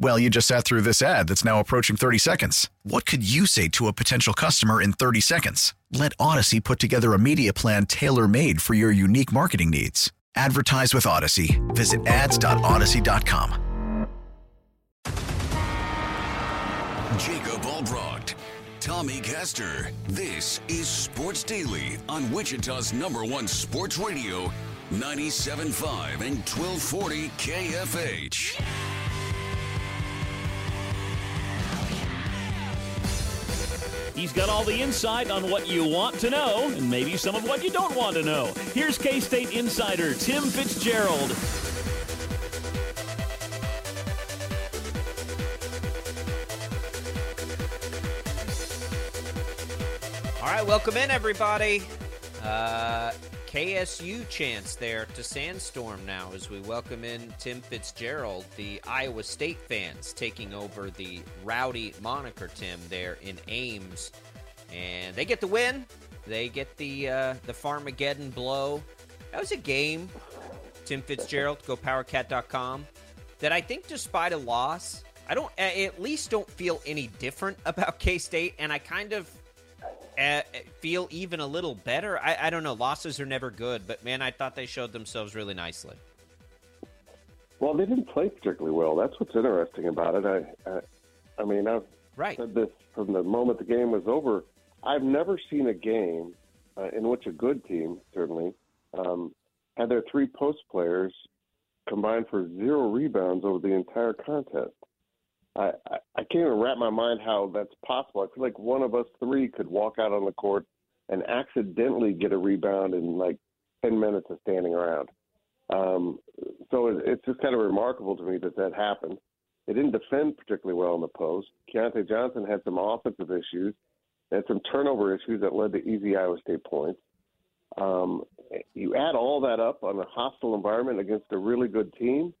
Well, you just sat through this ad that's now approaching 30 seconds. What could you say to a potential customer in 30 seconds? Let Audacy put together a media plan tailor made for your unique marketing needs. Advertise with Audacy. Visit ads.audacy.com. Jacob Albrocht, Tommy Castor. This is Sports Daily on Wichita's number one sports radio, 97.5 and 1240 KFH. He's got all the insight on what you want to know and maybe some of what you don't want to know. Here's K State insider Tim Fitzgerald. All right, welcome in, everybody. Uh, KSU chance there to Sandstorm now as we welcome in Tim Fitzgerald, the Iowa State fans taking over the rowdy moniker, Tim, there in Ames. And they get the win. They get the uh, the Farmageddon blow. That was a game, Tim Fitzgerald, go powercat.com, that I think despite a loss, I don't at least don't feel any different about K State, and I kind of feel even a little better. I, I don't know. Losses are never good, but man, I thought they showed themselves really nicely. Well, they didn't play particularly well. That's what's interesting about it. I, I, I mean, I've right. said this from the moment the game was over. I've never seen a game uh, in which a good team, certainly, um, had their three post players combined for zero rebounds over the entire contest. I, I, can't even wrap my mind how that's possible. I feel like one of us three could walk out on the court and accidentally get a rebound in like 10 minutes of standing around. Um, so it, it's just kind of remarkable to me that that happened. They didn't defend particularly well in the post. Keyontae Johnson had some offensive issues, and some turnover issues that led to easy Iowa State points. Um, you add all that up on a hostile environment against a really good team,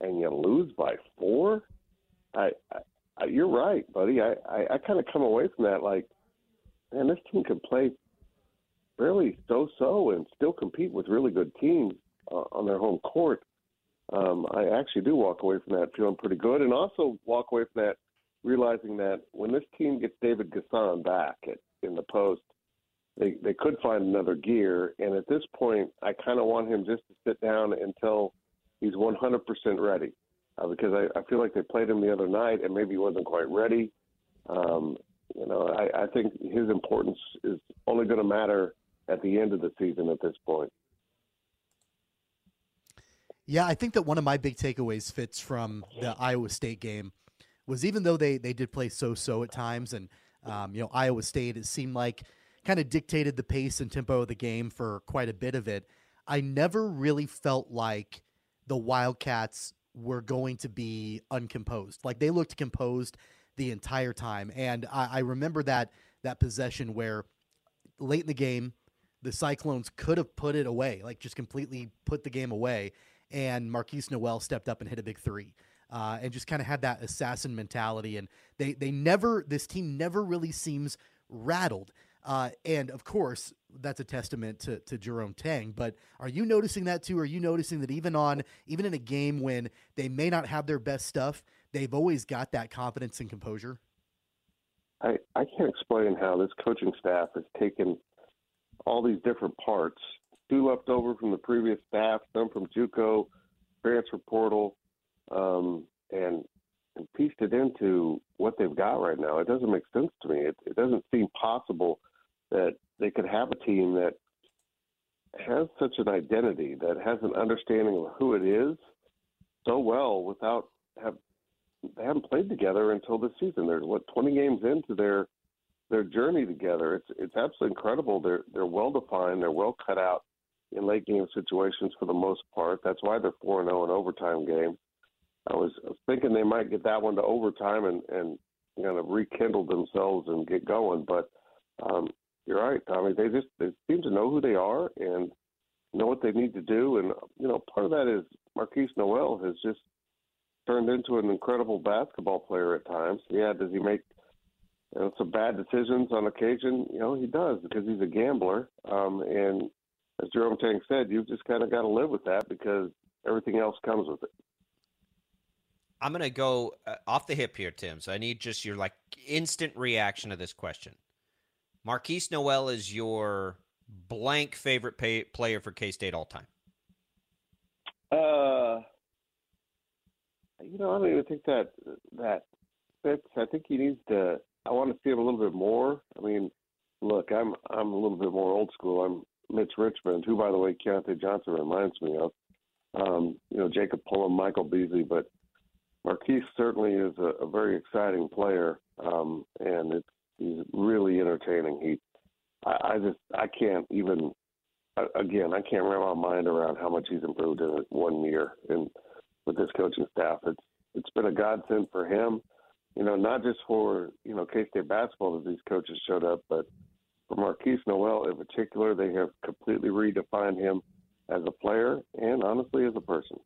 and you lose by four. I, I you're right, buddy. I, I, I kind of come away from that like, man, this team can play really so-so and still compete with really good teams uh, on their home court. Um, I actually do walk away from that feeling pretty good, and also walk away from that realizing that when this team gets David N'Guessan back at, in the post, they they could find another gear. And at this point, I kind of want him just to sit down until he's 100% ready uh, because I, I feel like they played him the other night and maybe he wasn't quite ready. Um, you know, I, I think his importance is only going to matter at the end of the season at this point. Yeah, I think that one of my big takeaways fits from the Iowa State game was even though they they did play so so at times, and um, you know Iowa State it seemed like kind of dictated the pace and tempo of the game for quite a bit of it. I never really felt like the Wildcats were going to be uncomposed. Like they looked composed the entire time. And I, I remember that that possession where late in the game, the Cyclones could have put it away, like just completely put the game away. And Markquis Nowell stepped up and hit a big three. Uh, and just kind of had that assassin mentality. And they, they never, this team never really seems rattled. Uh, and of course, that's a testament to, to Jerome Tang. But are you noticing that too? Are you noticing that even on even in a game when they may not have their best stuff, they've always got that confidence and composure? I, I can't explain how this coaching staff has taken all these different parts, two left over from the previous staff, some from JUCO, transfer portal, um, and and pieced it into what they've got right now. It doesn't make sense to me. It, it doesn't seem possible that they could have a team that has such an identity, that has an understanding of who it is so well without have they haven't played together until this season. They're what 20 games into their their journey together. It's it's absolutely incredible. They're they're well defined. They're well cut out in late game situations for the most part. That's why they're four and zero in overtime games. I was thinking they might get that one to overtime and and kind of rekindle themselves and get going, but um, you're right, Tommy. They just they seem to know who they are and know what they need to do. And you know, part of that is Markquis Nowell has just turned into an incredible basketball player at times. Yeah, does he make you know, some bad decisions on occasion? You know, he does because he's a gambler. Um, and as Jerome Tang said, you've just kind of got to live with that because everything else comes with it. I'm going to go uh, off the hip here, Tim. So I need just your like instant reaction to this question. Markquis Nowell is your blank favorite pay, player for K State all time. Uh, you know, I don't even think that that fits. I think he needs to. I want to see him a little bit more. I mean, look, I'm I'm a little bit more old school. I'm Mitch Richmond, who, by the way, Keyontae Johnson reminds me of. Um, you know, Jacob Pullen, Michael Beasley, but Markquis certainly is a, a very exciting player, um, and it's he's really entertaining. He, I, I just I can't even. Again, I can't wrap my mind around how much he's improved in one year, and with this coaching staff, it's it's been a godsend for him. You know, not just for you know K State basketball that these coaches showed up, but for Markquis Nowell in particular, they have completely redefined him as a player and honestly as a person.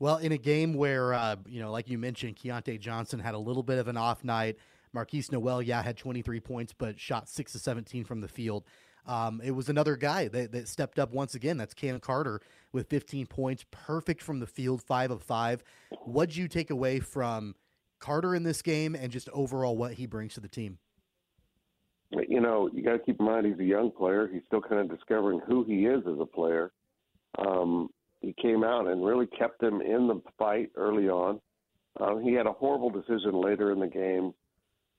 Well, in a game where, uh, you know, like you mentioned, Keyontae Johnson had a little bit of an off night. Markquis Nowell, yeah, had 23 points, but shot 6 to 17 from the field. Um, it was another guy that, that stepped up once again. That's Cam Carter with 15 points, perfect from the field, 5 of 5. What'd you take away from Carter in this game and just overall what he brings to the team? You know, you got to keep in mind he's a young player. He's still kind of discovering who he is as a player. Um, he came out and really kept him in the fight early on. Um, he had a horrible decision later in the game.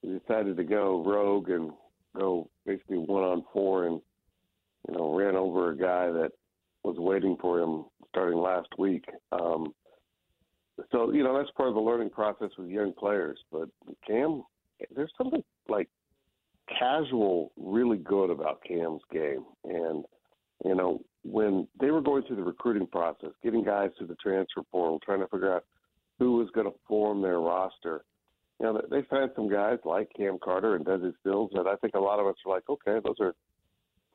He decided to go rogue and go basically one on four and you know ran over a guy that was waiting for him starting last week. Um, so you know that's part of the learning process with young players. But Cam, there's something like casual, really good about Cam's game, and you know when they were going through the recruiting process, getting guys through the transfer portal, trying to figure out who was going to form their roster. You know, they found some guys like Cam Carter and Desi Sills that I think a lot of us are like, okay, those are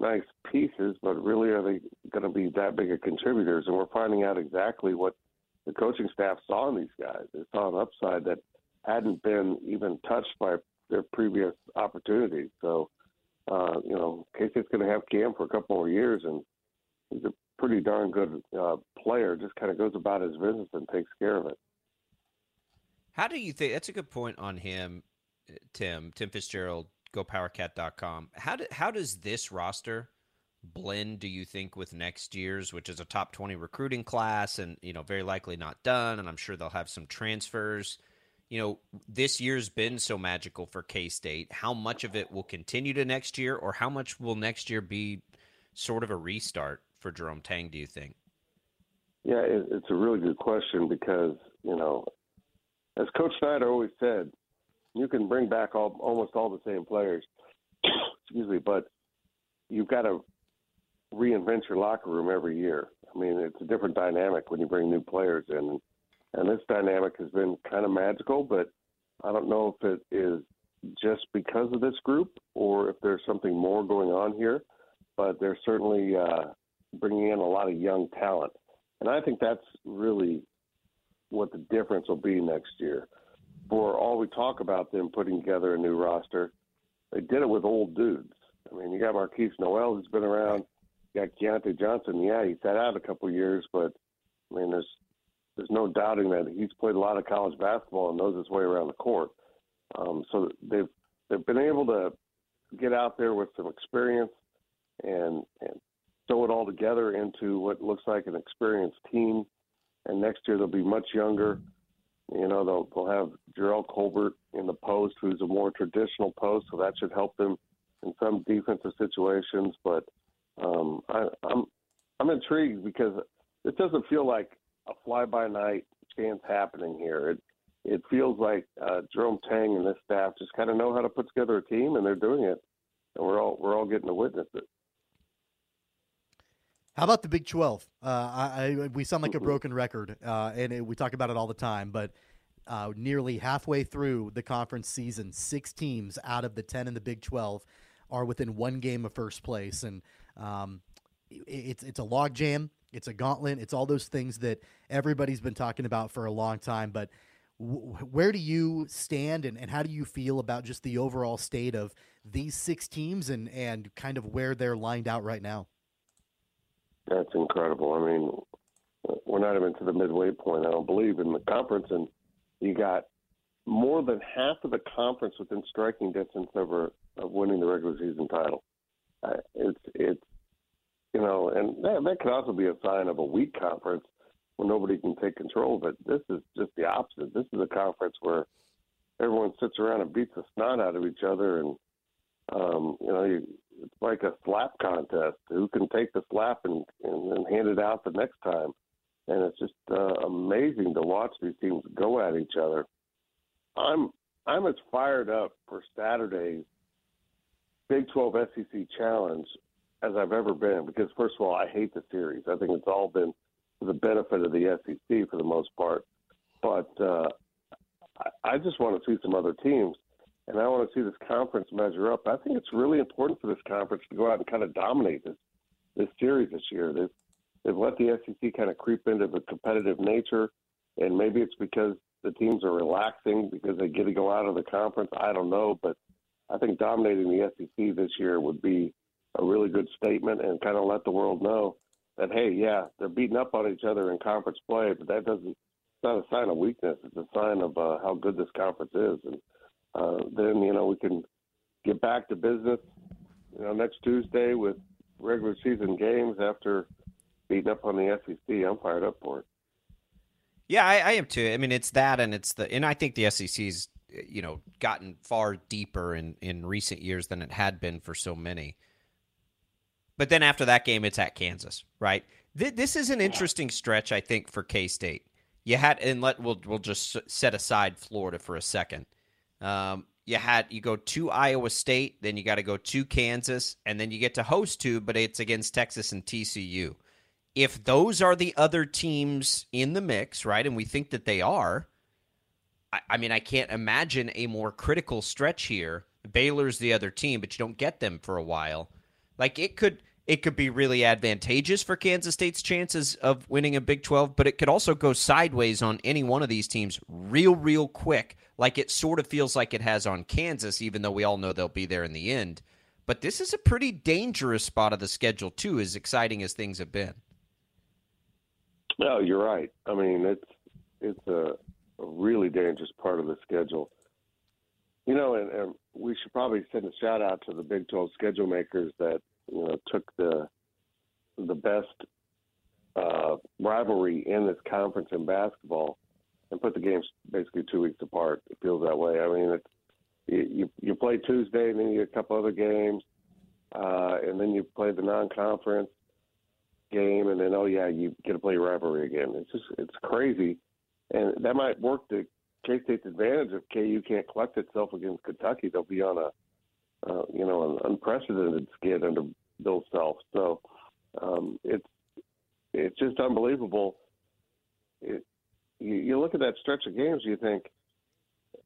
nice pieces, but really are they going to be that big of contributors? And we're finding out exactly what the coaching staff saw in these guys. They saw an upside that hadn't been even touched by their previous opportunities. So, uh, you know, K-State's going to have Cam for a couple more years, and he's a pretty darn good uh, player. Just kind of goes about his business and takes care of it. How do you think? That's a good point on him, Tim. Tim Fitzgerald, GoPowerCat.com. How do, how does this roster blend? Do you think with next year's, which is a top twenty recruiting class, and you know very likely not done, and I'm sure they'll have some transfers. You know, this year's been so magical for K State. How much of it will continue to next year, or how much will next year be sort of a restart for Jerome Tang, do you think? Yeah, it, it's a really good question because, you know, as Coach Snyder always said, you can bring back all, almost all the same players, excuse me, but you've got to reinvent your locker room every year. I mean, it's a different dynamic when you bring new players in. And this dynamic has been kind of magical, but I don't know if it is just because of this group or if there's something more going on here. But they're certainly uh, bringing in a lot of young talent. And I think that's really what the difference will be next year. For all we talk about them putting together a new roster, they did it with old dudes. I mean, you got Markquis Nowell who's been around. You got Keyontae Johnson. Yeah, he sat out a couple years, but I mean, there's there's no doubting that he's played a lot of college basketball and knows his way around the court. Um, so they've they've been able to get out there with some experience and and sew it all together into what looks like an experienced team. And next year they'll be much younger. You know, they'll they'll have Jerrell Colbert in the post, who's a more traditional post, so that should help them in some defensive situations. But um, I, I'm I'm intrigued because it doesn't feel like a fly by night chance happening here. It it feels like uh, Jerome Tang and this staff just kind of know how to put together a team, and they're doing it, and we're all we're all getting to witness it. How about the Big Twelve? Uh, I, I, we sound like a broken record, uh, and it, we talk about it all the time. But uh, nearly halfway through the conference season, six teams out of the ten in the Big Twelve are within one game of first place, and um, it, it's it's a logjam. It's a gauntlet. It's all those things that everybody's been talking about for a long time. But w- where do you stand, and, and how do you feel about just the overall state of these six teams and and kind of where they're lined out right now? That's incredible. I mean, we're not even to the midway point, I don't believe, in the conference, and you got more than half of the conference within striking distance of, of winning the regular season title. Uh, it's it's you know, and that, that could also be a sign of a weak conference where nobody can take control of it. This is just the opposite. This is a conference where everyone sits around and beats the snot out of each other, and um, you know, you, it's like a slap contest. Who can take the slap and, and, and hand it out the next time? And it's just uh, amazing to watch these teams go at each other. I'm I'm as fired up for Saturday's Big 12 SEC Challenge as I've ever been because first of all, I hate the series. I think it's all been for the benefit of the SEC for the most part. But uh, I, I just want to see some other teams and I want to see this conference measure up. I think it's really important for this conference to go out and kind of dominate this this series this year. They've they've let the SEC kind of creep into the competitive nature, and maybe it's because the teams are relaxing because they get to go out of the conference. I don't know, but I think dominating the SEC this year would be a really good statement and kind of let the world know that hey, yeah, they're beating up on each other in conference play, but that doesn't. It's not a sign of weakness. It's a sign of uh, how good this conference is, and uh, then you know we can get back to business. You know, next Tuesday with regular season games after beating up on the SEC. I'm fired up for it. Yeah, I, I am too. I mean, it's that, and it's the, and I think the SEC's you know gotten far deeper in in recent years than it had been for so many. But then after that game, it's at Kansas, right? This is an interesting stretch, I think, for K State. You had, and let we'll we'll just set aside Florida for a second. Um, you had you go to Iowa State, then you got to go to Kansas, and then you get to host two, but it's against Texas and TCU. If those are the other teams in the mix, right, and we think that they are, I, I mean, I can't imagine a more critical stretch here. Baylor's the other team, but you don't get them for a while. Like it could it could be really advantageous for Kansas State's chances of winning a Big 12, but it could also go sideways on any one of these teams real, real quick, like it sort of feels like it has on Kansas, even though we all know they'll be there in the end. But this is a pretty dangerous spot of the schedule, too, as exciting as things have been. No, you're right. I mean, it's it's a, a really dangerous part of the schedule. You know, and, and we should probably send a shout out to the Big 12 schedule makers that you know took the the best uh, rivalry in this conference in basketball and put the games basically two weeks apart. It feels that way. I mean, it's you you play Tuesday, and then you get a couple other games, uh, and then you play the non-conference game, and then oh yeah, you get to play rivalry again. It's just it's crazy, and that might work to K State's advantage if KU can't collect itself against Kentucky. They'll be on a uh, you know an unprecedented skid under Bill Self. So um, it's it's just unbelievable. It, you, you look at that stretch of games, you think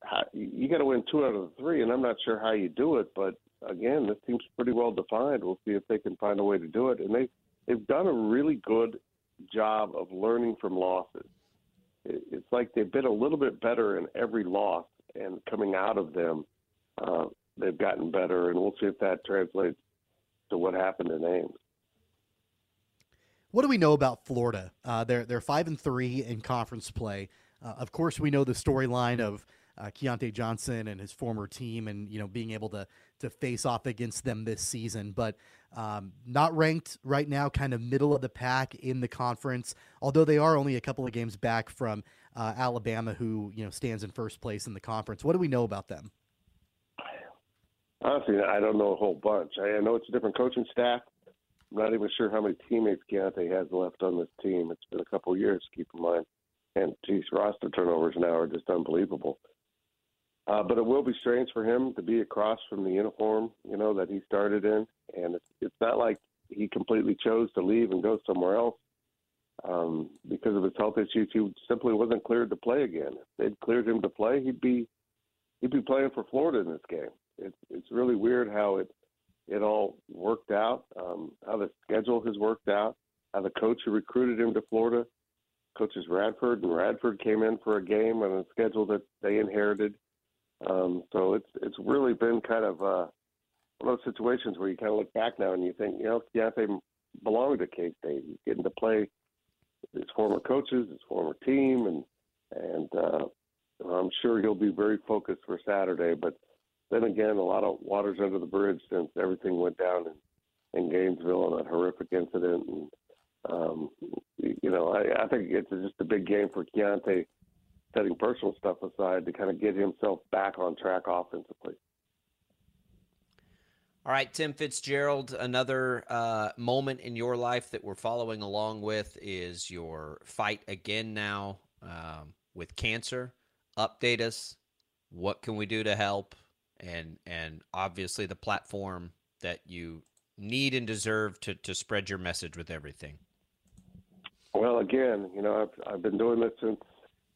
how, you got to win two out of the three, and I'm not sure how you do it. But again, this team's pretty well defined. We'll see if they can find a way to do it, and they they've done a really good job of learning from losses it's like they've been a little bit better in every loss, and coming out of them, uh, they've gotten better. And we'll see if that translates to what happened in Ames. What do we know about Florida? Uh, they're they're five and three in conference play. Uh, of course, we know the storyline of uh, Keyontae Johnson and his former team, and you know being able to to face off against them this season. But um, not ranked right now, kind of middle of the pack in the conference, although they are only a couple of games back from uh, Alabama, who you know stands in first place in the conference. What do we know about them? Honestly, I don't know a whole bunch. I know it's a different coaching staff. I'm not even sure how many teammates Keyontae has left on this team. It's been a couple of years, keep in mind. and geez, roster turnovers now are just unbelievable. Uh, but it will be strange for him to be across from the uniform, you know, that he started in, and it's it's not like he completely chose to leave and go somewhere else um, because of his health issues. He simply wasn't cleared to play again. If they'd cleared him to play, he'd be he'd be playing for Florida in this game. It's it's really weird how it it all worked out, um, how the schedule has worked out, how the coach who recruited him to Florida, coaches Radford, and Radford came in for a game on a schedule that they inherited. Um, so it's it's really been kind of uh, one of those situations where you kind of look back now and you think, you know, Keyontae belonged to K State. He's getting to play his former coaches, his former team, and and uh, I'm sure he'll be very focused for Saturday. But then again, a lot of water's under the bridge since everything went down in, in Gainesville and that horrific incident. And um, you know, I, I think it's just a big game for Keyontae setting personal stuff aside to kind of get himself back on track offensively. All right, Tim Fitzgerald, another uh, moment in your life that we're following along with is your fight again now um, with cancer. Update us. What can we do to help? And and obviously the platform that you need and deserve to, to spread your message with everything. Well, again, you know, I've, I've been doing this since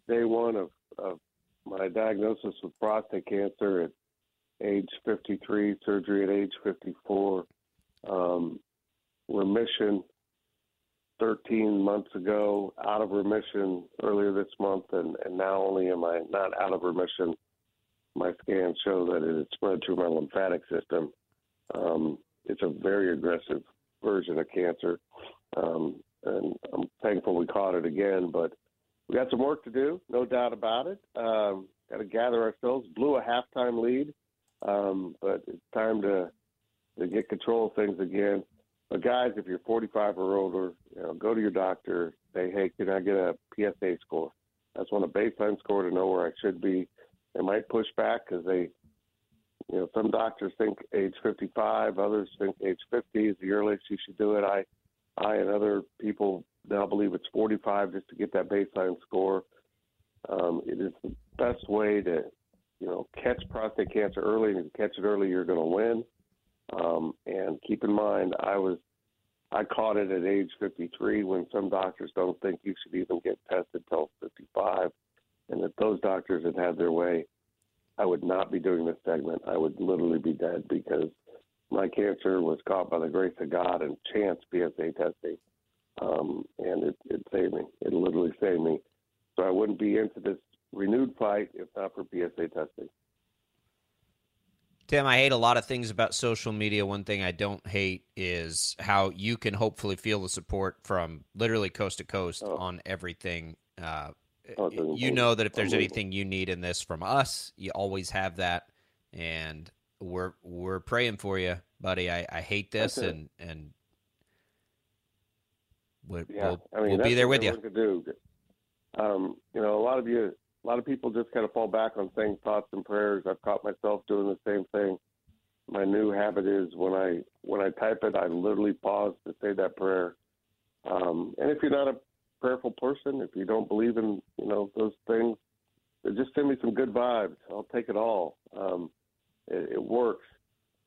day one of, of my diagnosis with prostate cancer at age 53, surgery at age 54, um, remission 13 months ago, out of remission earlier this month, and, and now only am I not out of remission. My scans show that it had spread through my lymphatic system. Um, it's a very aggressive version of cancer, um, and I'm thankful we caught it again, but we got some work to do, no doubt about it. Um, got to gather ourselves. Blew a halftime lead, um, but it's time to to get control of things again. But guys, if you're 45 or older, you know, go to your doctor. Say, hey, can I get a PSA score? That's one a baseline score to know where I should be. They might push back because they, you know, some doctors think age 55, others think age 50 is the earliest you should do it. I, I and other people now believe it's 45 just to get that baseline score. Um, it is the best way to, you know, catch prostate cancer early. And if you catch it early, you're going to win. Um, and keep in mind, I was, I caught it at age 53 when some doctors don't think you should even get tested till 55. And if those doctors had had their way, I would not be doing this segment. I would literally be dead because my cancer was caught by the grace of God and chance PSA testing um, and it, it saved me. It literally saved me. So I wouldn't be into this renewed fight if not for PSA testing. Tim, I hate a lot of things about social media. One thing I don't hate is how you can hopefully feel the support from literally coast to coast oh. on everything. Uh, you know that if there's anything you need in this from us, you always have that, and we're we're praying for you, buddy. I, I hate this, and and We'll, yeah, we'll, I mean, we'll be there with you. do. Um, you know, a lot of you, a lot of people just kind of fall back on saying thoughts and prayers. I've caught myself doing the same thing. My new habit is when I when I type it, I literally pause to say that prayer. Um, and if you're not a prayerful person, if you don't believe in you know those things, just send me some good vibes. I'll take it all. Um, it, it works.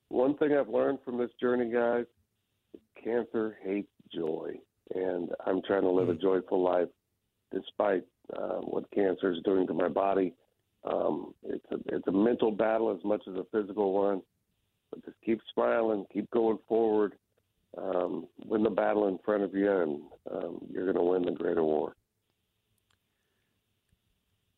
One thing I've learned from this journey, guys, cancer hates joy and I'm trying to live a mm. joyful life despite uh, what cancer is doing to my body. Um, it's a it's a mental battle as much as a physical one, but just keep smiling, keep going forward, um, win the battle in front of you, and um, you're going to win the greater war.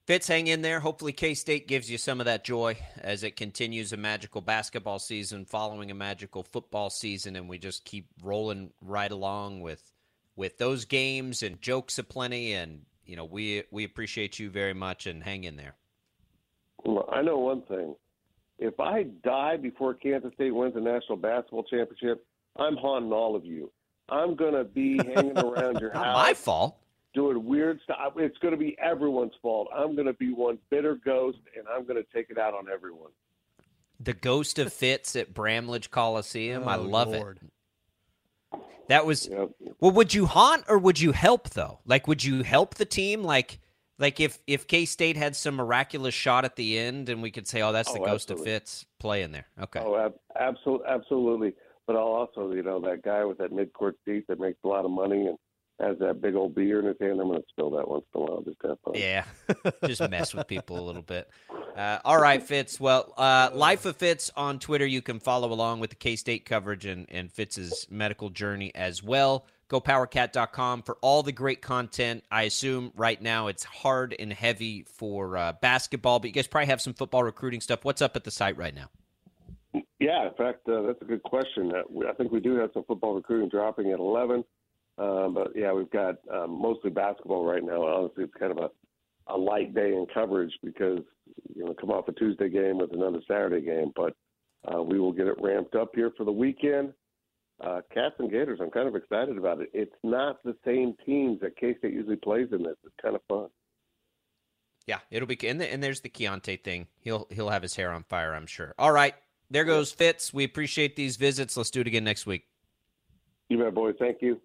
Fitz, hang in there. Hopefully, K State gives you some of that joy as it continues a magical basketball season, following a magical football season, and we just keep rolling right along with with those games and jokes aplenty. And you know, we we appreciate you very much and hang in there. Well, I know one thing: if I die before Kansas State wins the national basketball championship, I'm haunting all of you. I'm gonna be hanging around your house. My fault. Doing weird stuff. It's going to be everyone's fault. I'm going to be one bitter ghost, and I'm going to take it out on everyone. The ghost of Fitz at Bramlage Coliseum. Oh, I love Lord. it. That was Yep. well. Would you haunt or would you help though? Like, would you help the team? Like, Like if if K State had some miraculous shot at the end, and we could say, "Oh, that's oh, the Oh, ghost absolutely. of Fitz playing there." Okay. Oh, ab- absolutely, absolutely. But I'll also, you know, that guy with that mid-court seat that makes a lot of money and has that big old beer in his hand. I'm going to spill that once in a while. Just have fun. Yeah, just mess with people a little bit. Uh, all right, Fitz. Well, uh, Life of Fitz on Twitter. You can follow along with the K State coverage and, and Fitz's medical journey as well. GoPowerCat.com for all the great content. I assume right now it's hard and heavy for uh, basketball, but you guys probably have some football recruiting stuff. What's up at the site right now? Yeah, in fact, uh, that's a good question. Uh, I think we do have some football recruiting dropping at 11. Um, but yeah, we've got um, mostly basketball right now. Honestly, it's kind of a, a light day in coverage because you know come off a Tuesday game with another Saturday game. But uh, we will get it ramped up here for the weekend. Uh, Cats and Gators, I'm kind of excited about it. It's not the same teams that K State usually plays in this. It's kind of fun. Yeah, it'll be and, the, and there's the Keyontae thing. He'll he'll have his hair on fire, I'm sure. All right, there goes Fitz. We appreciate these visits. Let's do it again next week. You bet, boys. Thank you.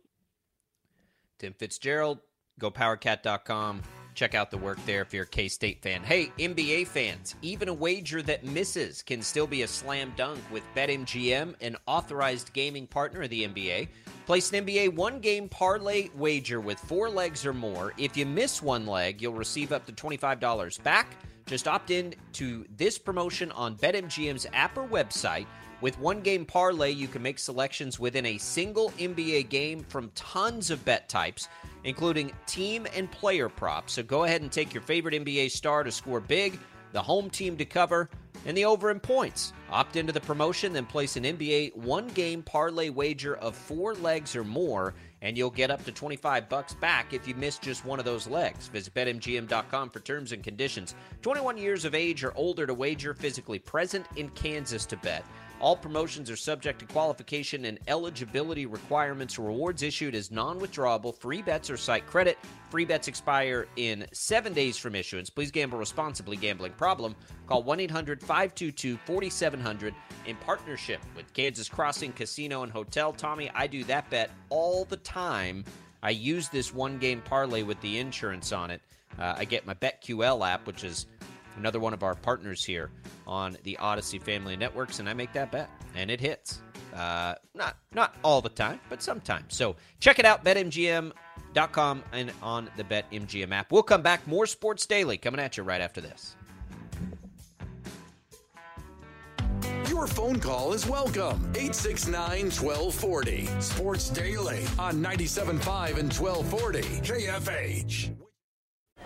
Tim Fitzgerald, gopowercat.com. Check out the work there if you're a K State fan. Hey, NBA fans, even a wager that misses can still be a slam dunk with BetMGM, an authorized gaming partner of the NBA. Place an NBA one game parlay wager with four legs or more. If you miss one leg, you'll receive up to $25 back. Just opt in to this promotion on BetMGM's app or website. With one game parlay, you can make selections within a single NBA game from tons of bet types, including team and player props. So go ahead and take your favorite NBA star to score big, the home team to cover, and the over in points. Opt into the promotion, then place an NBA one game parlay wager of four legs or more, and you'll get up to 25 bucks back if you miss just one of those legs. Visit betmgm.com for terms and conditions. 21 years of age or older to wager, physically present in Kansas to bet. All promotions are subject to qualification and eligibility requirements. Rewards issued as non withdrawable. Free bets or site credit. Free bets expire in seven days from issuance. Please gamble responsibly. Gambling problem? Call 1 800 522 4700 in partnership with Kansas Crossing Casino and Hotel. Tommy, I do that bet all the time. I use this one game parlay with the insurance on it. Uh, I get my BetQL app, which is another one of our partners here on the Audacy Family Networks, and I make that bet, and it hits. Uh, not not all the time, but sometimes. So check it out, betmgm.com and on the BetMGM app. We'll come back more Sports Daily coming at you right after this. Your phone call is welcome. 869 1240. Sports Daily on 97.5 and 1240. KFH.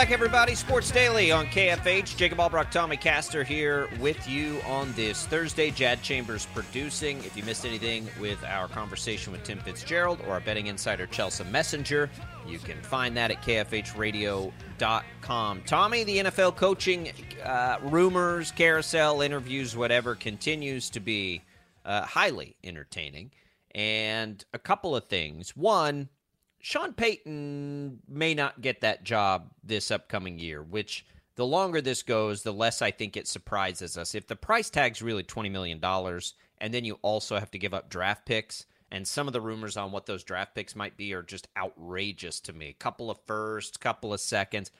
Back everybody. Sports Daily on KFH. Jacob Albrock, Tommy Castor here with you on this Thursday. Jad Chambers producing. If you missed anything with our conversation with Tim Fitzgerald or our betting insider Chelsea Messenger, you can find that at kfhradio.com. Tommy, the NFL coaching uh, rumors, carousel, interviews, whatever, continues to be uh, highly entertaining. And a couple of things. One, Sean Payton may not get that job this upcoming year, which the longer this goes, the less I think it surprises us. If the price tag's really $20 million, and then you also have to give up draft picks, and some of the rumors on what those draft picks might be are just outrageous to me. A couple of firsts, couple of seconds.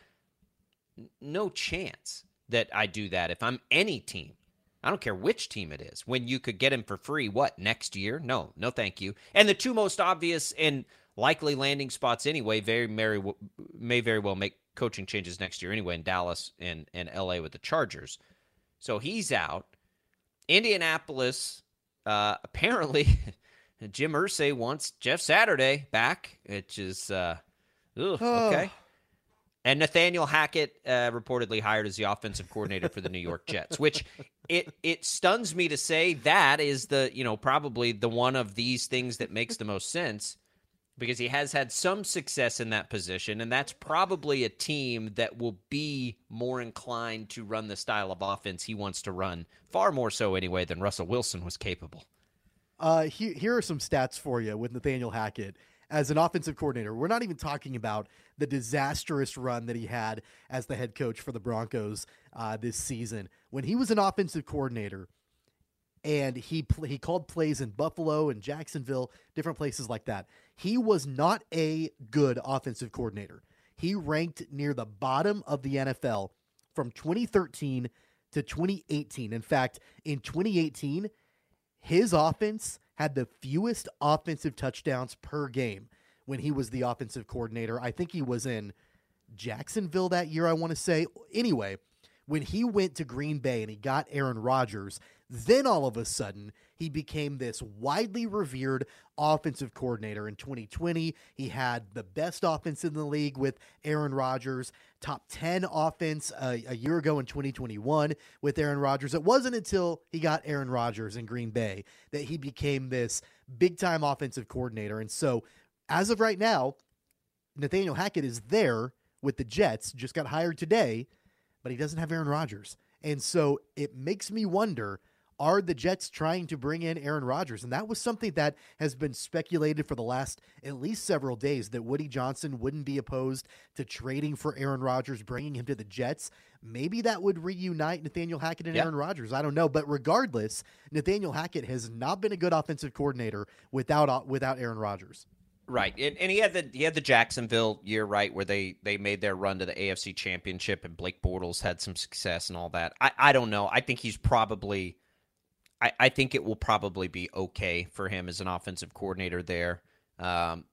No chance that I do that if I'm any team. I don't care which team it is. When you could get him for free, what, next year? No, no, thank you. And the two most obvious and likely landing spots anyway. Very may, may very well make coaching changes next year anyway in Dallas and, and LA with the Chargers. So he's out. Indianapolis, uh, apparently, Jim Irsay wants Jeff Saturday back, which is uh, ugh, okay. And Nathaniel Hackett uh, reportedly hired as the offensive coordinator for the New York Jets, which it it stuns me to say that is the you know probably the one of these things that makes the most sense because he has had some success in that position, and that's probably a team that will be more inclined to run the style of offense he wants to run, far more so anyway than Russell Wilson was capable. Uh, he, here are some stats for you with Nathaniel Hackett as an offensive coordinator. We're not even talking about the disastrous run that he had as the head coach for the Broncos uh, this season. When he was an offensive coordinator, and he he called plays in Buffalo and Jacksonville, different places like that. He was not a good offensive coordinator. He ranked near the bottom of the NFL from 2013 to 2018. In fact, in 2018, his offense had the fewest offensive touchdowns per game when he was the offensive coordinator. I think he was in Jacksonville that year, I want to say. Anyway, when he went to Green Bay and he got Aaron Rodgers, then all of a sudden, he became this widely revered offensive coordinator. In 2020, he had the best offense in the league with Aaron Rodgers, top 10 offense uh, a year ago in 2021 with Aaron Rodgers. It wasn't until he got Aaron Rodgers in Green Bay that he became this big time offensive coordinator. And so, as of right now, Nathaniel Hackett is there with the Jets, just got hired today, but he doesn't have Aaron Rodgers. And so it makes me wonder are the Jets trying to bring in Aaron Rodgers? And that was something that has been speculated for the last at least several days that Woody Johnson wouldn't be opposed to trading for Aaron Rodgers, bringing him to the Jets. Maybe that would reunite Nathaniel Hackett and Aaron Rodgers. I don't know, but regardless, Nathaniel Hackett has not been a good offensive coordinator without uh, without Aaron Rodgers. Right, and, and he had the he had the Jacksonville year right where they they made their run to the AFC Championship and Blake Bortles had some success and all that. I I don't know. I think he's probably I, I think it will probably be okay for him as an offensive coordinator there. Um,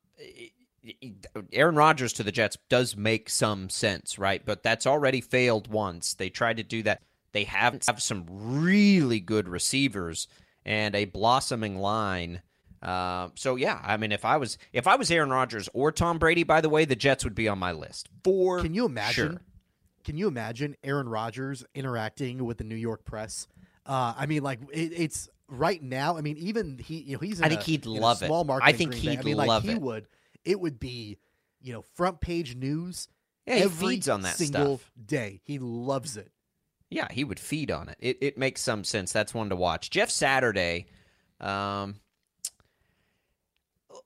Aaron Rodgers to the Jets does make some sense, right? But that's already failed once. They tried to do that. They haven't have some really good receivers and a blossoming line. Uh, so yeah, I mean, if I was if I was Aaron Rodgers or Tom Brady, by the way, the Jets would be on my list for. Can you imagine? Sure. Can you imagine Aaron Rodgers interacting with the New York press? Uh, I mean, like it, it's right now. I mean, even he, you know, he's. I think a, he'd love small it. market. I think he'd. I mean, love like, He it. would. It would be, you know, front page news. Yeah, he every feeds on that single stuff. day. He loves it. Yeah, he would feed on it. It it makes some sense. That's one to watch. Jeff Saturday. Um,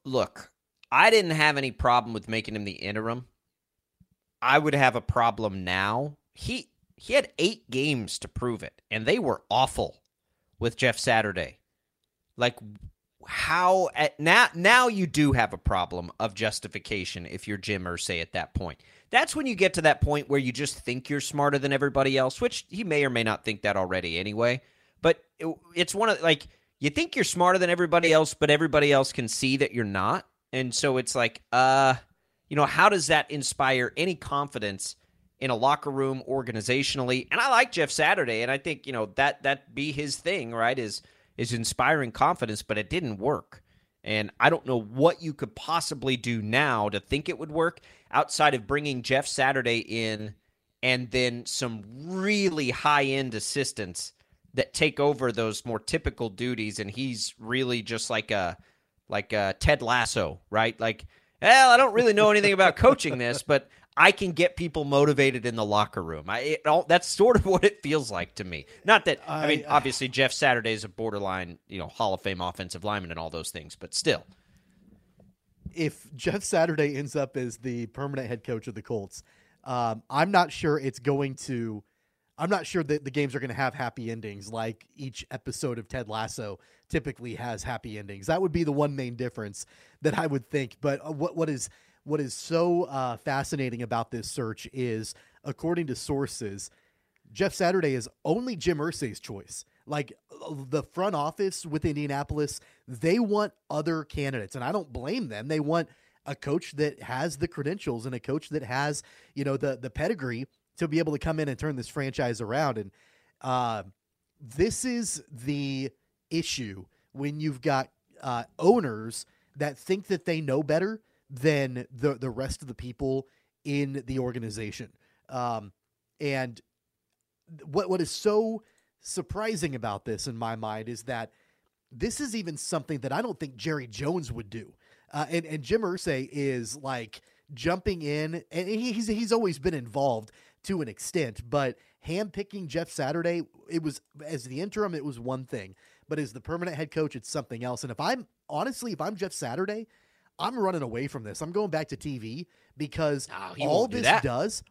look, I didn't have any problem with making him the interim. I would have a problem now. He he had eight games to prove it, and they were awful with Jeff Saturday. Like how at now now you do have a problem of justification if you're Jim Irsay at that point. That's when you get to that point where you just think you're smarter than everybody else, which he may or may not think that already anyway. But it, it's one of like you think you're smarter than everybody else, but everybody else can see that you're not, and so it's like, uh, you know, how does that inspire any confidence in a locker room organizationally? And I like Jeff Saturday, and I think you know that that be his thing, right? Is is inspiring confidence, but it didn't work. And I don't know what you could possibly do now to think it would work outside of bringing Jeff Saturday in and then some really high end assistants that take over those more typical duties. And he's really just like a like a Ted Lasso, right? Like, well, I don't really know anything about coaching this, but I can get people motivated in the locker room. I it, all, that's sort of what it feels like to me. Not that I, I mean, obviously Jeff Saturday is a borderline, you know, Hall of Fame offensive lineman and all those things, but still. If Jeff Saturday ends up as the permanent head coach of the Colts, um, I'm not sure it's going to. I'm not sure that the games are going to have happy endings like each episode of Ted Lasso typically has happy endings. That would be the one main difference that I would think. But uh, what what is what is so uh, fascinating about this search is, according to sources, Jeff Saturday is only Jim Irsay's choice. Like the front office with Indianapolis, they want other candidates, and I don't blame them. They want a coach that has the credentials and a coach that has, you know, the the pedigree to be able to come in and turn this franchise around. And uh, this is the issue when you've got uh, owners that think that they know better than the the rest of the people in the organization. Um, and what what is so surprising about this in my mind is that this is even something that I don't think Jerry Jones would do. Uh, and and Jim Irsay is like jumping in, and he's he's always been involved to an extent, but handpicking Jeff Saturday, it was as the interim, it was one thing, but as the permanent head coach, it's something else. And if I'm honestly, if I'm Jeff Saturday, I'm running away from this. I'm going back to TV because oh, all this do does,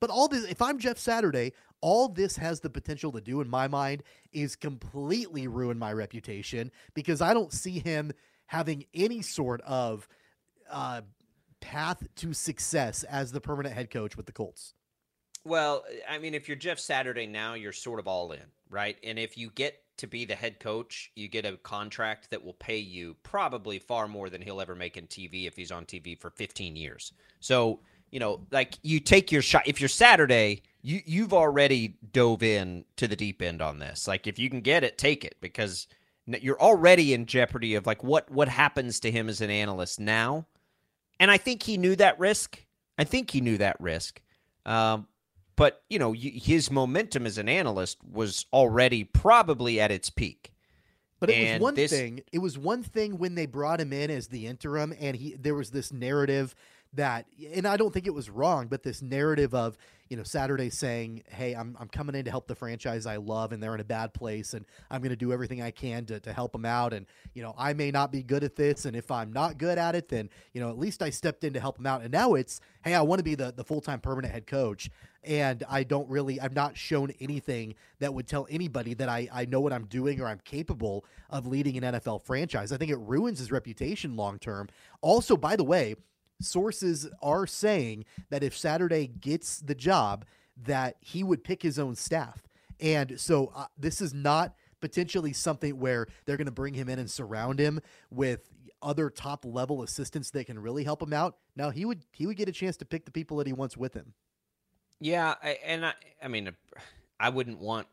but all this, if I'm Jeff Saturday, all this has the potential to do in my mind is completely ruin my reputation because I don't see him having any sort of uh, path to success as the permanent head coach with the Colts. Well, I mean, if you're Jeff Saturday now, you're sort of all in, right? And if you get to be the head coach, you get a contract that will pay you probably far more than he'll ever make in TV if he's on TV for 15 years. So, you know, like you take your shot. If you're Saturday, you you've already dove in to the deep end on this. Like if you can get it, take it because you're already in jeopardy of like what what happens to him as an analyst now. And I think he knew that risk. I think he knew that risk. Um, but you know his momentum as an analyst was already probably at its peak. But it and was one this... thing. It was one thing when they brought him in as the interim, and he there was this narrative that, and I don't think it was wrong, but this narrative of you know Saturday saying, "Hey, I'm I'm coming in to help the franchise I love, and they're in a bad place, and I'm going to do everything I can to to help them out, and you know I may not be good at this, and if I'm not good at it, then you know at least I stepped in to help them out, and now it's, hey, I want to be the the full time permanent head coach, and I don't really, I've not shown anything that would tell anybody that I I know what I'm doing or I'm capable of leading an NFL franchise. I think it ruins his reputation long term. Also, by the way sources are saying that if Saturday gets the job, that he would pick his own staff. And so uh, this is not potentially something where they're going to bring him in and surround him with other top level assistants that can really help him out. Now he would he would get a chance to pick the people that he wants with him. Yeah, and I I mean I wouldn't want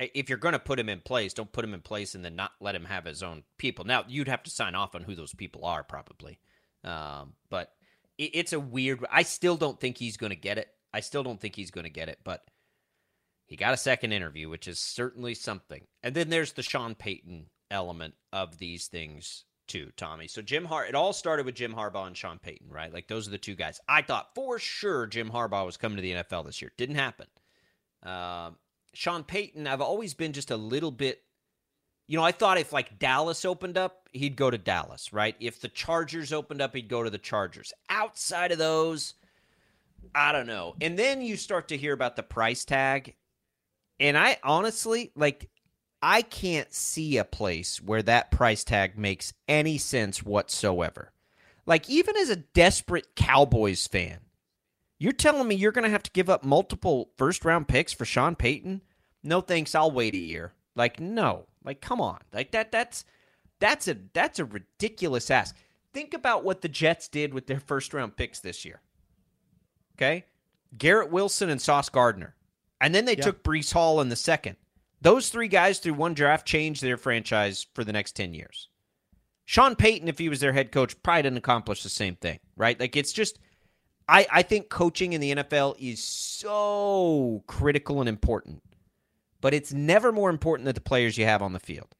if you're going to put him in place, don't put him in place and then not let him have his own people. Now you'd have to sign off on who those people are probably. Um, but it, it's a weird. I still don't think he's going to get it. I still don't think he's going to get it, but he got a second interview, which is certainly something. And then there's the Sean Payton element of these things too, Tommy. So Jim Har it all started with Jim Harbaugh and Sean Payton, right? Like those are the two guys. I thought for sure Jim Harbaugh was coming to the NFL this year. Didn't happen. Um, Sean Payton, I've always been just a little bit you know, I thought if like Dallas opened up, he'd go to Dallas, right? If the Chargers opened up, he'd go to the Chargers. Outside of those, I don't know. And then you start to hear about the price tag. And I honestly, like, I can't see a place where that price tag makes any sense whatsoever. Like, even as a desperate Cowboys fan, you're telling me you're going to have to give up multiple first round picks for Sean Payton? No thanks, I'll wait a year. Like, no. Like, come on. Like that that's that's a that's a ridiculous ask. Think about what the Jets did with their first round picks this year. Okay? Garrett Wilson and Sauce Gardner. And then they yeah. took Breece Hall in the second. Those three guys through one draft changed their franchise for the next 10 years. Sean Payton, if he was their head coach, probably didn't accomplish the same thing, right? Like it's just I, I think coaching in the NFL is so critical and important, but it's never more important than the players you have on the field.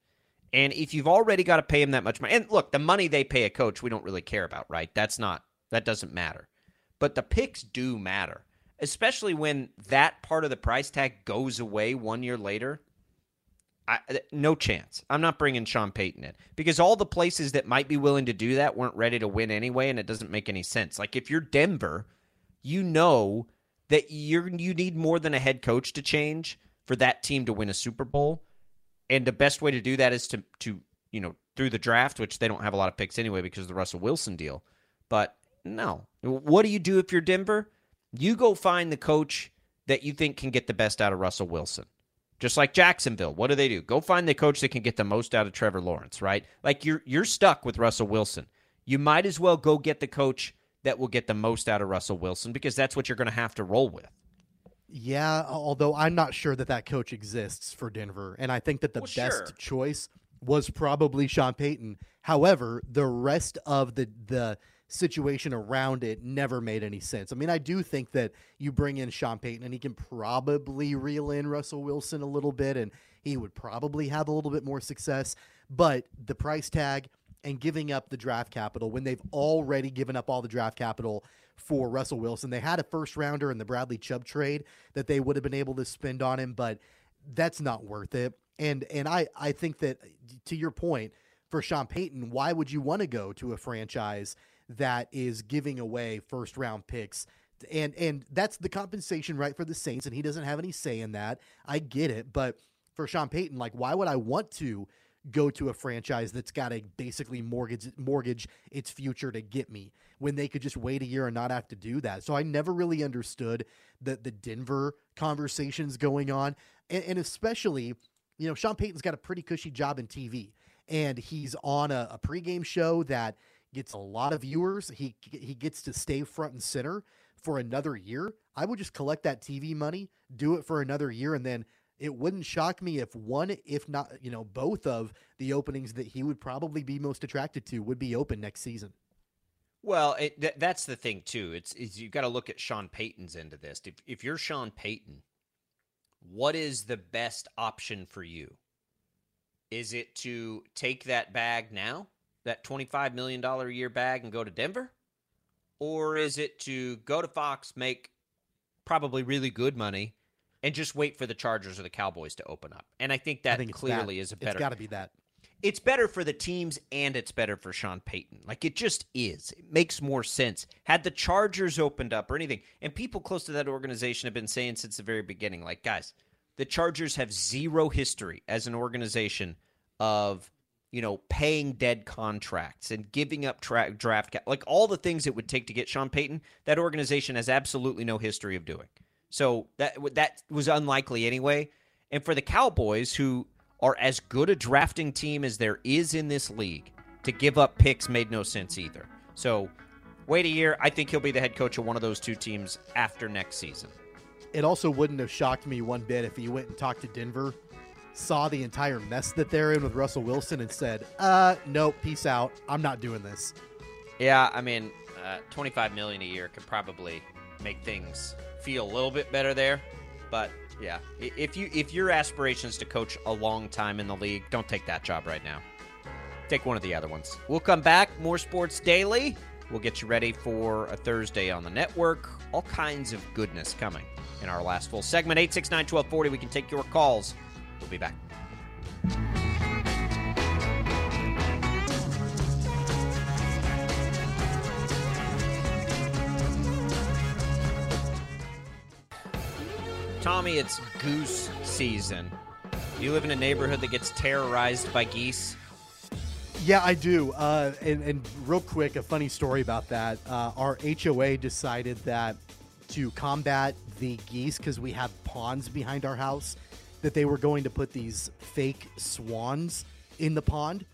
And if you've already got to pay them that much money, and look, the money they pay a coach, we don't really care about, right? That's not, that doesn't matter. But the picks do matter, especially when that part of the price tag goes away one year later. I, no chance. I'm not bringing Sean Payton in because all the places that might be willing to do that weren't ready to win anyway, and it doesn't make any sense. Like if you're Denver, you know that you're you need more than a head coach to change for that team to win a Super Bowl, and the best way to do that is to to you know through the draft, which they don't have a lot of picks anyway because of the Russell Wilson deal. But no, what do you do if you're Denver? You go find the coach that you think can get the best out of Russell Wilson. Just like Jacksonville, what do they do? Go find the coach that can get the most out of Trevor Lawrence, right? Like you're you're stuck with Russell Wilson. You might as well go get the coach that will get the most out of Russell Wilson because that's what you're going to have to roll with. Yeah, although I'm not sure that that coach exists for Denver, and I think that the well, best sure. choice was probably Sean Payton. However, the rest of the the situation around it never made any sense. I mean, I do think that you bring in Sean Payton and he can probably reel in Russell Wilson a little bit and he would probably have a little bit more success, but the price tag and giving up the draft capital when they've already given up all the draft capital for Russell Wilson. They had a first rounder in the Bradley Chubb trade that they would have been able to spend on him, but that's not worth it. And and I I think that to your point, for Sean Payton, why would you want to go to a franchise that is giving away first round picks? And and that's the compensation right for the Saints, and he doesn't have any say in that. I get it, but for Sean Payton, like why would I want to go to a franchise that's got to basically mortgage mortgage its future to get me when they could just wait a year and not have to do that. So I never really understood the the Denver conversations going on, and, and especially you know Sean Payton's got a pretty cushy job in TV, and he's on a, a pregame show that gets a lot of viewers. He he gets to stay front and center for another year. I would just collect that TV money, do it for another year, and then it wouldn't shock me if one, if not, you know, both of the openings that he would probably be most attracted to would be open next season. Well, it, th- that's the thing too. It's, it's you've got to look at Sean Payton's end of this. If if you're Sean Payton, what is the best option for you? Is it to take that bag now, that twenty five million dollar a year bag, and go to Denver, or is it to go to Fox, make probably really good money? And just wait for the Chargers or the Cowboys to open up. And I think that I think clearly that. is a better. It's got to be that. It's better for the teams and it's better for Sean Payton. Like it just is. It makes more sense. Had the Chargers opened up or anything, and people close to that organization have been saying since the very beginning, like, guys, the Chargers have zero history as an organization of you know, paying dead contracts and giving up tra- draft cap, like all the things it would take to get Sean Payton, that organization has absolutely no history of doing. So that that was unlikely anyway. And for the Cowboys, who are as good a drafting team as there is in this league, to give up picks made no sense either. So wait a year. I think he'll be the head coach of one of those two teams after next season. It also wouldn't have shocked me one bit if he went and talked to Denver, saw the entire mess that they're in with Russell Wilson, and said, "Uh, no, peace out. I'm not doing this." Yeah, I mean, uh, 25 million a year could probably make things feel a little bit better there. But yeah, if you if your aspirations to coach a long time in the league, don't take that job right now. Take one of the other ones. We'll come back. More sports daily. We'll get you ready for a Thursday on the network. All kinds of goodness coming in our last full segment. 869 1240. We can take your calls. We'll be back. Tommy, it's goose season. You live in a neighborhood that gets terrorized by geese. Yeah, I do. Uh, and, and, real quick, a funny story about that. Uh, our HOA decided that to combat the geese, because we have ponds behind our house, that they were going to put these fake swans in the pond,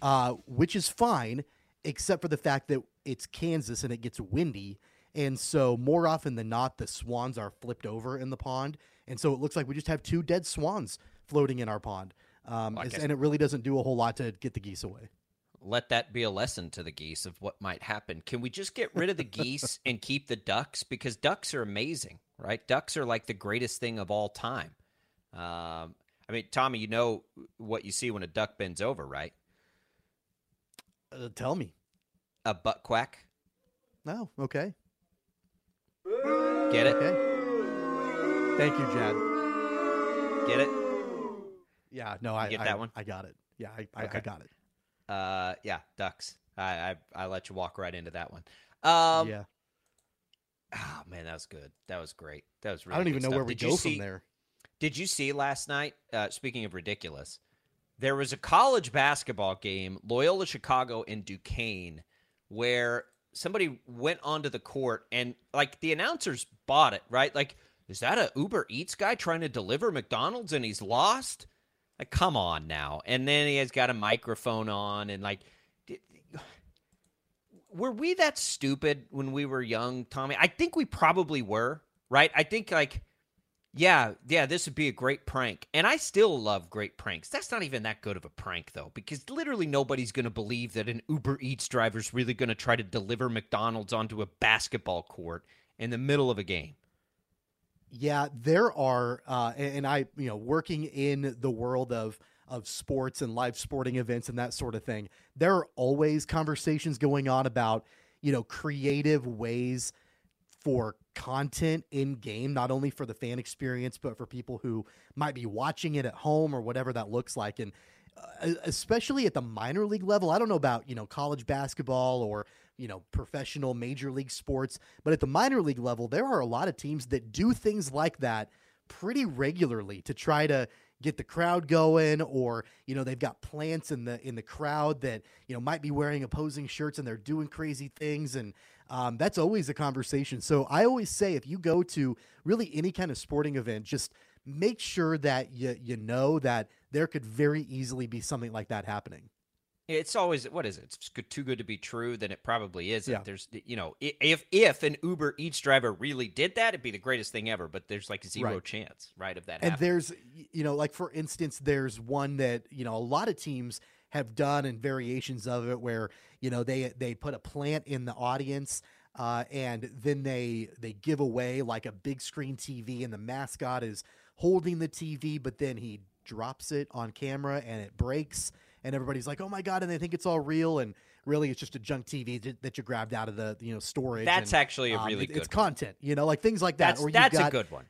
uh, which is fine, except for the fact that it's Kansas and it gets windy. And so, more often than not, the swans are flipped over in the pond. And so, it looks like we just have two dead swans floating in our pond. Um, Well, and it really doesn't do a whole lot to get the geese away. let that be a lesson to the geese of what might happen. Can we just get rid of the geese and keep the ducks? Because ducks are amazing, right? Ducks are like the greatest thing of all time. Um, I mean, Tommy, you know what you see when a duck bends over, right? Uh, tell me. A butt quack. No, oh, okay. Get it? Okay. Thank you, Jad. Get it? Yeah, no, I get I, that one. I got it. Yeah, I, I, Okay. I got it. Uh, yeah, ducks. I, I I let you walk right into that one. Um, yeah. Oh man, that was good. That was great. That was really. I don't even know stuff. where we Did you go see- from there. Did you see last night? Uh, speaking of ridiculous, there was a college basketball game, Loyola Chicago and Duquesne, where somebody went onto the court and like the announcers bought it, right? Like, is that a Uber Eats guy trying to deliver McDonald's and he's lost? Like, come on now. And then he has got a microphone on and like. Were we that stupid when we were young, Tommy? I think we probably were, right? I think like yeah, yeah, this would be a great prank. And I still love great pranks. That's not even that good of a prank, though, because literally nobody's going to believe that an Uber Eats driver's really going to try to deliver McDonald's onto a basketball court in the middle of a game. Yeah, there are, uh, and and I, you know, working in the world of of sports and live sporting events and that sort of thing, there are always conversations going on about, you know, creative ways for content in game, not only for the fan experience, but for people who might be watching it at home or whatever that looks like. And uh, especially at the minor league level, I don't know about, you know, college basketball or, you know, professional major league sports, but at the minor league level, there are a lot of teams that do things like that pretty regularly to try to get the crowd going or you know they've got plants in the in the crowd that you know might be wearing opposing shirts and they're doing crazy things and um, that's always a conversation so i always say if you go to really any kind of sporting event just make sure that you you know that there could very easily be something like that happening It's always what is it? It's good, too good to be true. Then it probably isn't. Yeah. There's you know if if an Uber Eats driver really did that, it'd be the greatest thing ever. But there's like zero Right. chance, right, of that and happening. there's you know like for instance there's one that you know a lot of teams have done and variations of it where you know they they put a plant in the audience uh, and then they they give away like a big screen TV and the mascot is holding the TV but then he drops it on camera and it breaks and everybody's like oh my god and they think it's all real and really it's just a junk TV that- you grabbed out of the you know storage That's and, actually a um, really it- it's one. content you know like things like that That's- or that's a good one.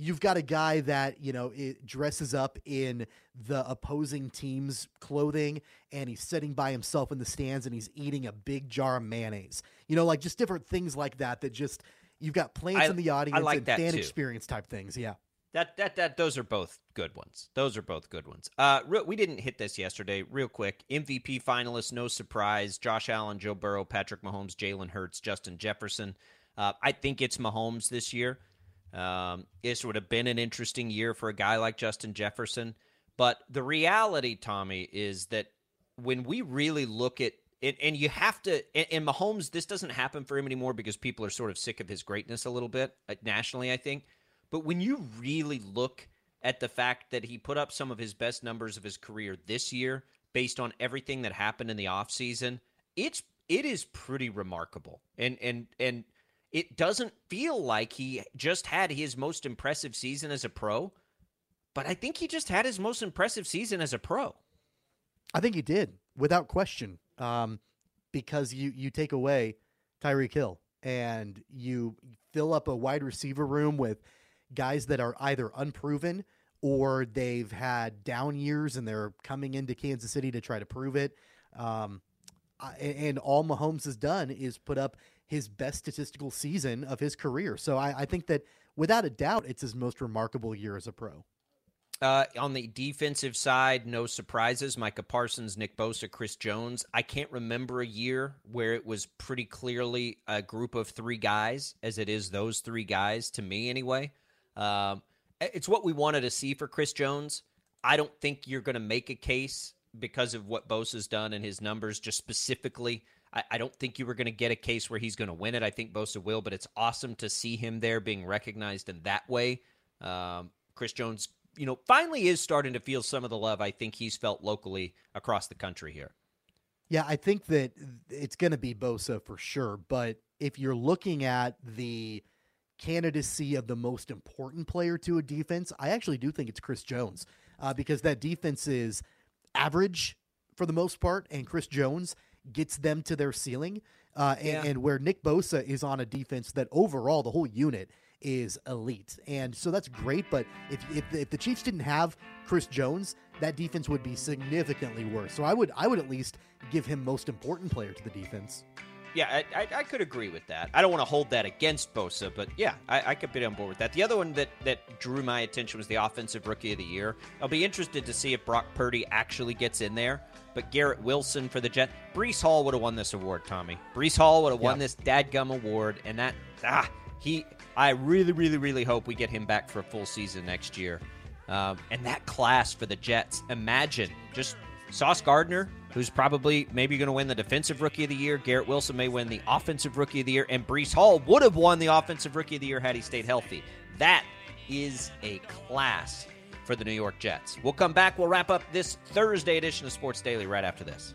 You've got a guy that you know it dresses up in the opposing team's clothing and he's sitting by himself in the stands and he's eating a big jar of mayonnaise you know like just different things like that that just you've got plants I- in the I audience like and that fan too. experience type things yeah That that that those are both good ones. Those are both good ones. Uh, re- we didn't hit this yesterday. Real quick, MVP finalists, no surprise: Josh Allen, Joe Burrow, Patrick Mahomes, Jalen Hurts, Justin Jefferson. Uh, I think it's Mahomes this year. Um, this would have been an interesting year for a guy like Justin Jefferson. But the reality, Tommy, is that when we really look at and, and you have to and, and Mahomes, this doesn't happen for him anymore because people are sort of sick of his greatness a little bit uh, nationally, I think. But when you really look at the fact that he put up some of his best numbers of his career this year based on everything that happened in the offseason, it's it is pretty remarkable. And and and it doesn't feel like he just had his most impressive season as a pro, but I think he just had his most impressive season as a pro. i think he did without question um, because you you take away Tyreek Hill and you fill up a wide receiver room with guys that are either unproven or they've had down years and they're coming into Kansas City to try to prove it. Um, and all Mahomes has done is put up his best statistical season of his career. So I, I think that without a doubt, it's his most remarkable year as a pro. Uh, on the defensive side, no surprises. Micah Parsons, Nick Bosa, Chris Jones. I can't remember a year where it was pretty clearly a group of three guys, as it is those three guys to me, anyway. Um, it's what we wanted to see for Chris Jones. I don't think you're going to make a case because of what Bosa's done and his numbers, just specifically. I, I don't think you were going to get a case where he's going to win it. I think Bosa will, but it's awesome to see him there being recognized in that way. Um, Chris Jones, you know, finally is starting to feel some of the love I think he's felt locally across the country here. Yeah, I think that it's going to be Bosa for sure. But if you're looking at the candidacy of the most important player to a defense, I actually do think it's Chris Jones uh, because that defense is average for the most part, and Chris Jones gets them to their ceiling. Uh, and, Yeah. and where Nick Bosa is on a defense that overall the whole unit is elite, and so that's great. But if if, if the Chiefs didn't have Chris Jones, that defense would be significantly worse. So I would I would at least give him most important player to the defense. Yeah, I, I, I could agree with that. I don't want to hold that against Bosa, but yeah, I, I could be on board with that. The other one that, that drew my attention was the Offensive Rookie of the Year. I'll be interested to see if Brock Purdy actually gets in there. But Garrett Wilson for the Jet, Breece Hall would have won this award, Tommy. Breece Hall would have won this dadgum award, and that ah he. I really, really, really hope we get him back for a full season next year. Um, and that class for the Jets, imagine just Sauce Gardner, who's probably maybe going to win the Defensive Rookie of the Year. Garrett Wilson may win the Offensive Rookie of the Year, and Breece Hall would have won the Offensive Rookie of the Year had he stayed healthy. That is a class for the New York Jets. We'll come back. We'll wrap up this Thursday edition of Sports Daily right after this.